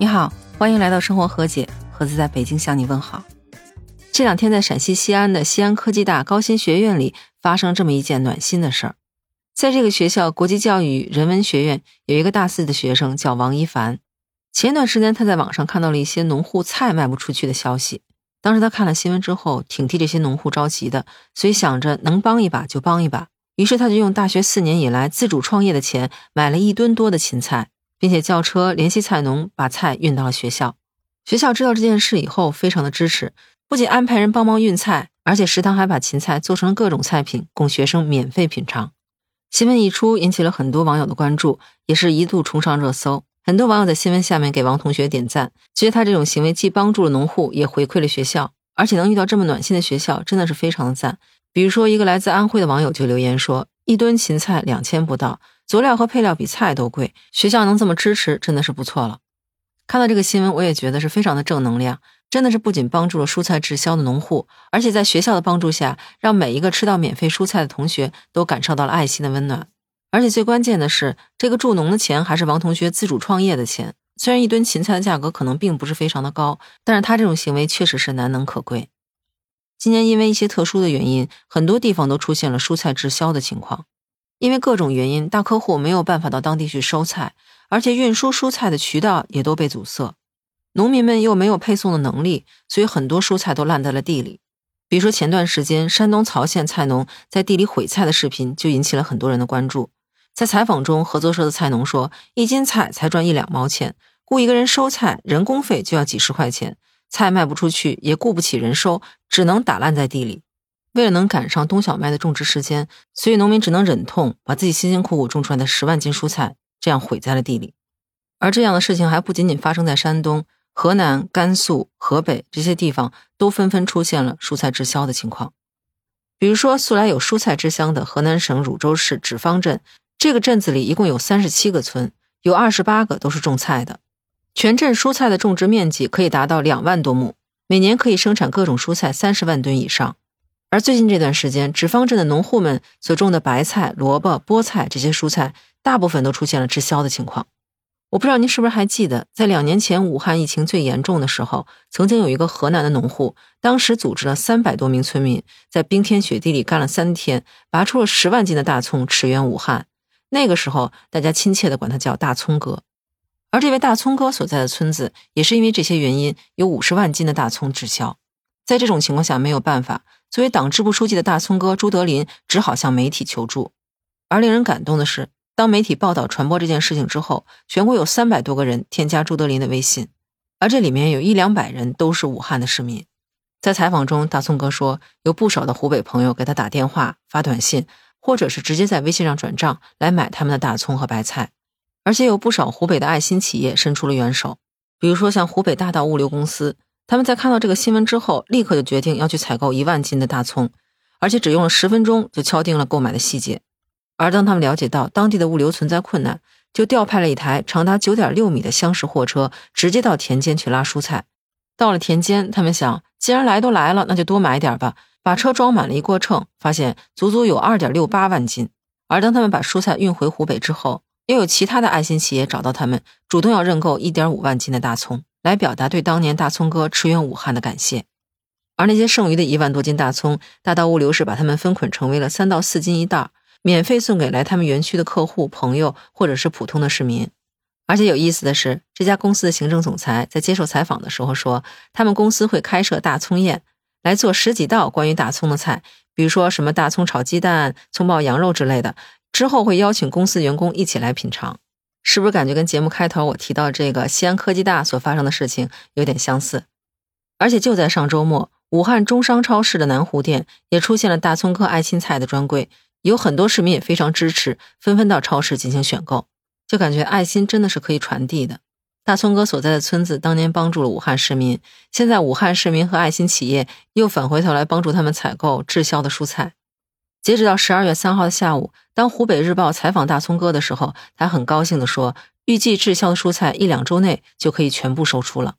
你好，欢迎来到生活和解，盒子在北京向你问好。这两天在陕西西安的西安科技大高新学院里发生这么一件暖心的事儿。在这个学校国际教育人文学院有一个大四的学生叫王一凡。前段时间他在网上看到了一些农户菜卖不出去的消息，当时他看了新闻之后，挺替这些农户着急的，所以想着能帮一把就帮一把。于是他就用大学四年以来自主创业的钱买了一吨多的芹菜。并且叫车联系菜农把菜运到了学校。学校知道这件事以后，非常的支持，不仅安排人帮忙运菜，而且食堂还把芹菜做成了各种菜品，供学生免费品尝。新闻一出，引起了很多网友的关注，也是一度冲上热搜。很多网友在新闻下面给王同学点赞，觉得他这种行为既帮助了农户，也回馈了学校，而且能遇到这么暖心的学校，真的是非常的赞。比如说，一个来自安徽的网友就留言说：“一吨芹菜两千不到。”佐料和配料比菜都贵，学校能这么支持，真的是不错了。看到这个新闻，我也觉得是非常的正能量，真的是不仅帮助了蔬菜滞销的农户，而且在学校的帮助下，让每一个吃到免费蔬菜的同学都感受到了爱心的温暖。而且最关键的是，这个助农的钱还是王同学自主创业的钱。虽然一吨芹菜的价格可能并不是非常的高，但是他这种行为确实是难能可贵。今年因为一些特殊的原因，很多地方都出现了蔬菜滞销的情况。因为各种原因，大客户没有办法到当地去收菜，而且运输蔬菜的渠道也都被阻塞，农民们又没有配送的能力，所以很多蔬菜都烂在了地里。比如说前段时间，山东曹县菜农在地里毁菜的视频就引起了很多人的关注。在采访中，合作社的菜农说，一斤菜才赚一两毛钱，雇一个人收菜，人工费就要几十块钱，菜卖不出去，也雇不起人收，只能打烂在地里。为了能赶上冬小麦的种植时间，所以农民只能忍痛把自己辛辛苦苦种出来的十万斤蔬菜这样毁在了地里。而这样的事情还不仅仅发生在山东、河南、甘肃、河北这些地方，都纷纷出现了蔬菜滞销的情况。比如说，素来有蔬菜之乡的河南省汝州市纸坊镇，这个镇子里一共有三十七个村，有二十八个都是种菜的，全镇蔬菜的种植面积可以达到两万多亩，每年可以生产各种蔬菜三十万吨以上。而最近这段时间，纸坊镇的农户们所种的白菜、萝卜、菠菜这些蔬菜，大部分都出现了滞销的情况。我不知道您是不是还记得，在两年前武汉疫情最严重的时候，曾经有一个河南的农户，当时组织了三百多名村民，在冰天雪地里干了三天，拔出了十万斤的大葱，驰援武汉。那个时候，大家亲切地管他叫“大葱哥”。而这位大葱哥所在的村子，也是因为这些原因，有五十万斤的大葱滞销。在这种情况下，没有办法。作为党支部书记的大葱哥朱德林只好向媒体求助，而令人感动的是，当媒体报道传播这件事情之后，全国有三百多个人添加朱德林的微信，而这里面有一两百人都是武汉的市民。在采访中，大葱哥说，有不少的湖北朋友给他打电话、发短信，或者是直接在微信上转账来买他们的大葱和白菜，而且有不少湖北的爱心企业伸出了援手，比如说像湖北大道物流公司。他们在看到这个新闻之后，立刻就决定要去采购一万斤的大葱，而且只用了十分钟就敲定了购买的细节。而当他们了解到当地的物流存在困难，就调派了一台长达九点六米的厢式货车，直接到田间去拉蔬菜。到了田间，他们想，既然来都来了，那就多买点吧。把车装满了，一过秤，发现足足有二点六八万斤。而当他们把蔬菜运回湖北之后，又有其他的爱心企业找到他们，主动要认购一点五万斤的大葱。来表达对当年大葱哥驰援武汉的感谢，而那些剩余的一万多斤大葱，大道物流是把它们分捆成为了三到四斤一袋，免费送给来他们园区的客户、朋友或者是普通的市民。而且有意思的是，这家公司的行政总裁在接受采访的时候说，他们公司会开设大葱宴，来做十几道关于大葱的菜，比如说什么大葱炒鸡蛋、葱爆羊肉之类的，之后会邀请公司员工一起来品尝。是不是感觉跟节目开头我提到这个西安科技大所发生的事情有点相似？而且就在上周末，武汉中商超市的南湖店也出现了大葱哥爱心菜的专柜，有很多市民也非常支持，纷纷到超市进行选购，就感觉爱心真的是可以传递的。大葱哥所在的村子当年帮助了武汉市民，现在武汉市民和爱心企业又返回头来帮助他们采购滞销的蔬菜。截止到十二月三号的下午，当湖北日报采访大葱哥的时候，他很高兴地说：“预计滞销的蔬菜一两周内就可以全部售出了。”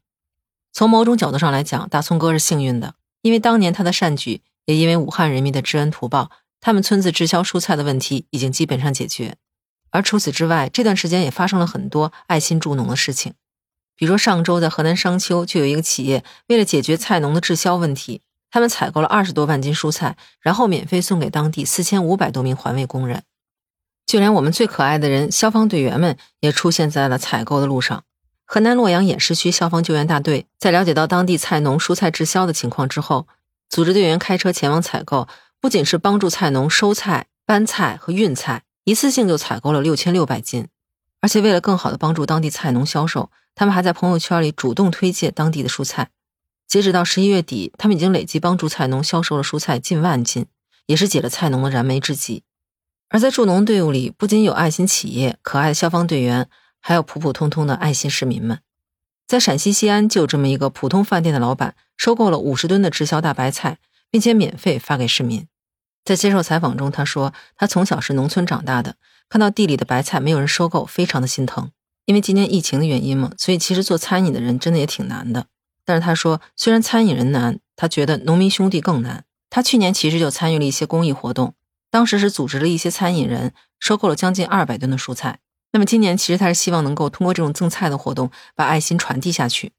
从某种角度上来讲，大葱哥是幸运的，因为当年他的善举，也因为武汉人民的知恩图报，他们村子滞销蔬菜的问题已经基本上解决。而除此之外，这段时间也发生了很多爱心助农的事情，比如说上周在河南商丘就有一个企业，为了解决菜农的滞销问题，他们采购了二十多万斤蔬菜，然后免费送给当地四千五百多名环卫工人。就连我们最可爱的人消防队员们也出现在了采购的路上。河南洛阳偃师区消防救援大队在了解到当地菜农蔬菜滞销的情况之后，组织队员开车前往采购，不仅是帮助菜农收菜、搬菜和运菜，一次性就采购了六千六百斤。而且为了更好的帮助当地菜农销售，他们还在朋友圈里主动推介当地的蔬菜。截止到十一月底，他们已经累计帮助菜农销售了蔬菜近万斤，也是解了菜农的燃眉之急。而在助农队伍里，不仅有爱心企业、可爱的消防队员，还有普普通通的爱心市民们。在陕西西安，就有这么一个普通饭店的老板，收购了五十吨的滞销大白菜，并且免费发给市民。在接受采访中，他说：“他从小是农村长大的，看到地里的白菜没有人收购，非常的心疼。因为今年疫情的原因嘛，所以其实做餐饮的人真的也挺难的。但是他说，虽然餐饮人难，他觉得农民兄弟更难。他去年其实就参与了一些公益活动。”当时是组织了一些餐饮人收购了将近二百吨的蔬菜。那么今年其实他是希望能够通过这种赠菜的活动把爱心传递下去。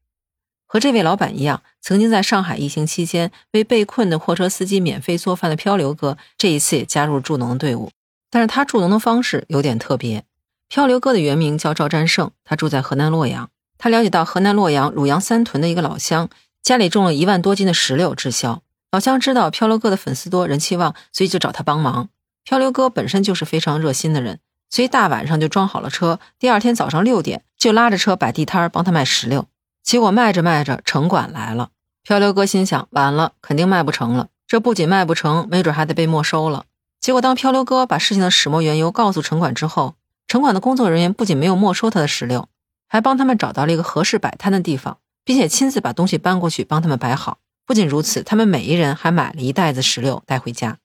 和这位老板一样，曾经在上海疫情期间为被困的货车司机免费做饭的漂流哥，这一次也加入了助农的队伍。但是他助农的方式有点特别。漂流哥的原名叫赵占胜，他住在河南洛阳。他了解到河南洛阳鲁阳三屯的一个老乡家里种了一万多斤的石榴滞销。老乡知道漂流哥的粉丝多、人气旺，所以就找他帮忙。漂流哥本身就是非常热心的人，所以大晚上就装好了车，第二天早上六点就拉着车摆地摊帮他卖石榴。结果卖着卖着，城管来了。漂流哥心想：完了，肯定卖不成了。这不仅卖不成，没准还得被没收了。结果当漂流哥把事情的始末缘由告诉城管之后，城管的工作人员不仅没有没收他的石榴，还帮他们找到了一个合适摆摊的地方，并且亲自把东西搬过去帮他们摆好。不仅如此，他们每一人还买了一袋子石榴带回家。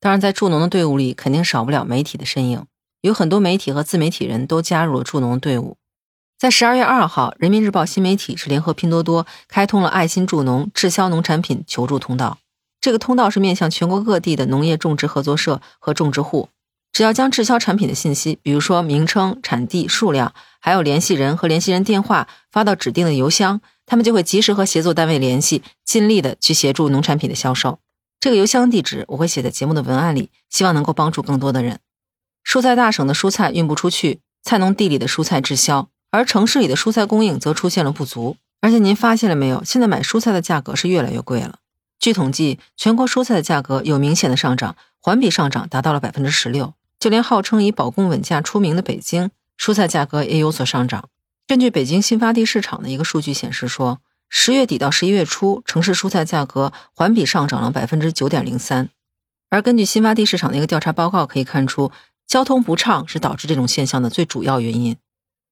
当然，在助农的队伍里，肯定少不了媒体的身影。有很多媒体和自媒体人都加入了助农队伍。在十二月二号，人民日报新媒体是联合拼多多开通了爱心助农滞销农产品求助通道。这个通道是面向全国各地的农业种植合作社和种植户，只要将滞销产品的信息，比如说名称、产地、数量，还有联系人和联系人电话，发到指定的邮箱。他们就会及时和协作单位联系，尽力的去协助农产品的销售。这个邮箱地址我会写在节目的文案里，希望能够帮助更多的人。蔬菜大省的蔬菜运不出去，菜农地里的蔬菜滞销，而城市里的蔬菜供应则出现了不足。而且您发现了没有？现在买蔬菜的价格是越来越贵了。据统计，全国蔬菜的价格有明显的上涨，环比上涨达到了百分之十六。就连号称以保供稳价出名的北京，蔬菜价格也有所上涨。根据北京新发地市场的一个数据显示，说十月底到十一月初，城市蔬菜价格环比上涨了百分之九点零三。而根据新发地市场的一个调查报告可以看出，交通不畅是导致这种现象的最主要原因。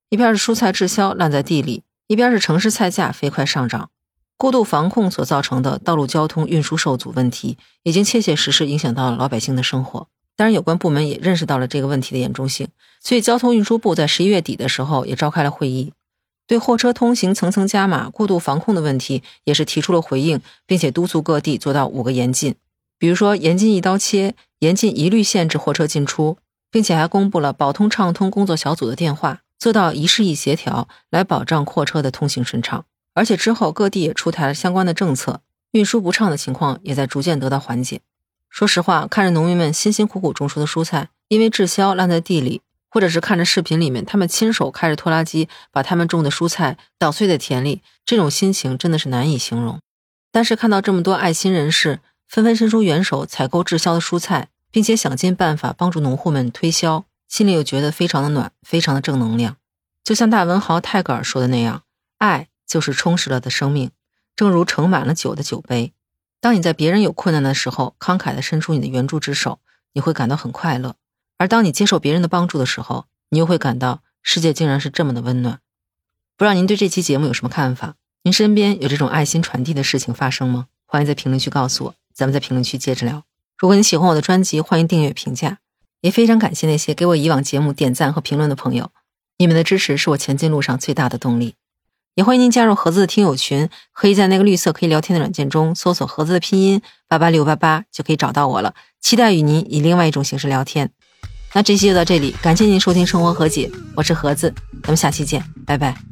一边是蔬菜滞销烂在地里，一边是城市菜价飞快上涨，过度防控所造成的道路交通运输受阻问题，已经切切实实影响到了老百姓的生活。当然，有关部门也认识到了这个问题的严重性，所以交通运输部在十一月底的时候也召开了会议，对货车通行层层加码、过度防控的问题也是提出了回应，并且督促各地做到五个严禁，比如说严禁一刀切、严禁一律限制货车进出，并且还公布了保通畅通工作小组的电话，做到一事一协调，来保障货车的通行顺畅。而且之后各地也出台了相关的政策，运输不畅的情况也在逐渐得到缓解。说实话，看着农民们辛辛苦苦种出的蔬菜因为滞销烂在地里，或者是看着视频里面他们亲手开着拖拉机把他们种的蔬菜捣碎在田里，这种心情真的是难以形容。但是看到这么多爱心人士纷纷伸出援手采购滞销的蔬菜，并且想尽办法帮助农户们推销，心里又觉得非常的暖，非常的正能量。就像大文豪泰戈尔说的那样：“爱就是充实了的生命，正如盛满了酒的酒杯。”当你在别人有困难的时候，慷慨地伸出你的援助之手，你会感到很快乐；而当你接受别人的帮助的时候，你又会感到世界竟然是这么的温暖。不知道您对这期节目有什么看法？您身边有这种爱心传递的事情发生吗？欢迎在评论区告诉我，咱们在评论区接着聊。如果你喜欢我的专辑，欢迎订阅评价，也非常感谢那些给我以往节目点赞和评论的朋友，你们的支持是我前进路上最大的动力。也欢迎您加入盒子的听友群，可以在那个绿色可以聊天的软件中搜索盒子的拼音八八六八八，就可以找到我了。期待与您以另外一种形式聊天。那这期就到这里，感谢您收听生活和解，我是盒子，咱们下期见，拜拜。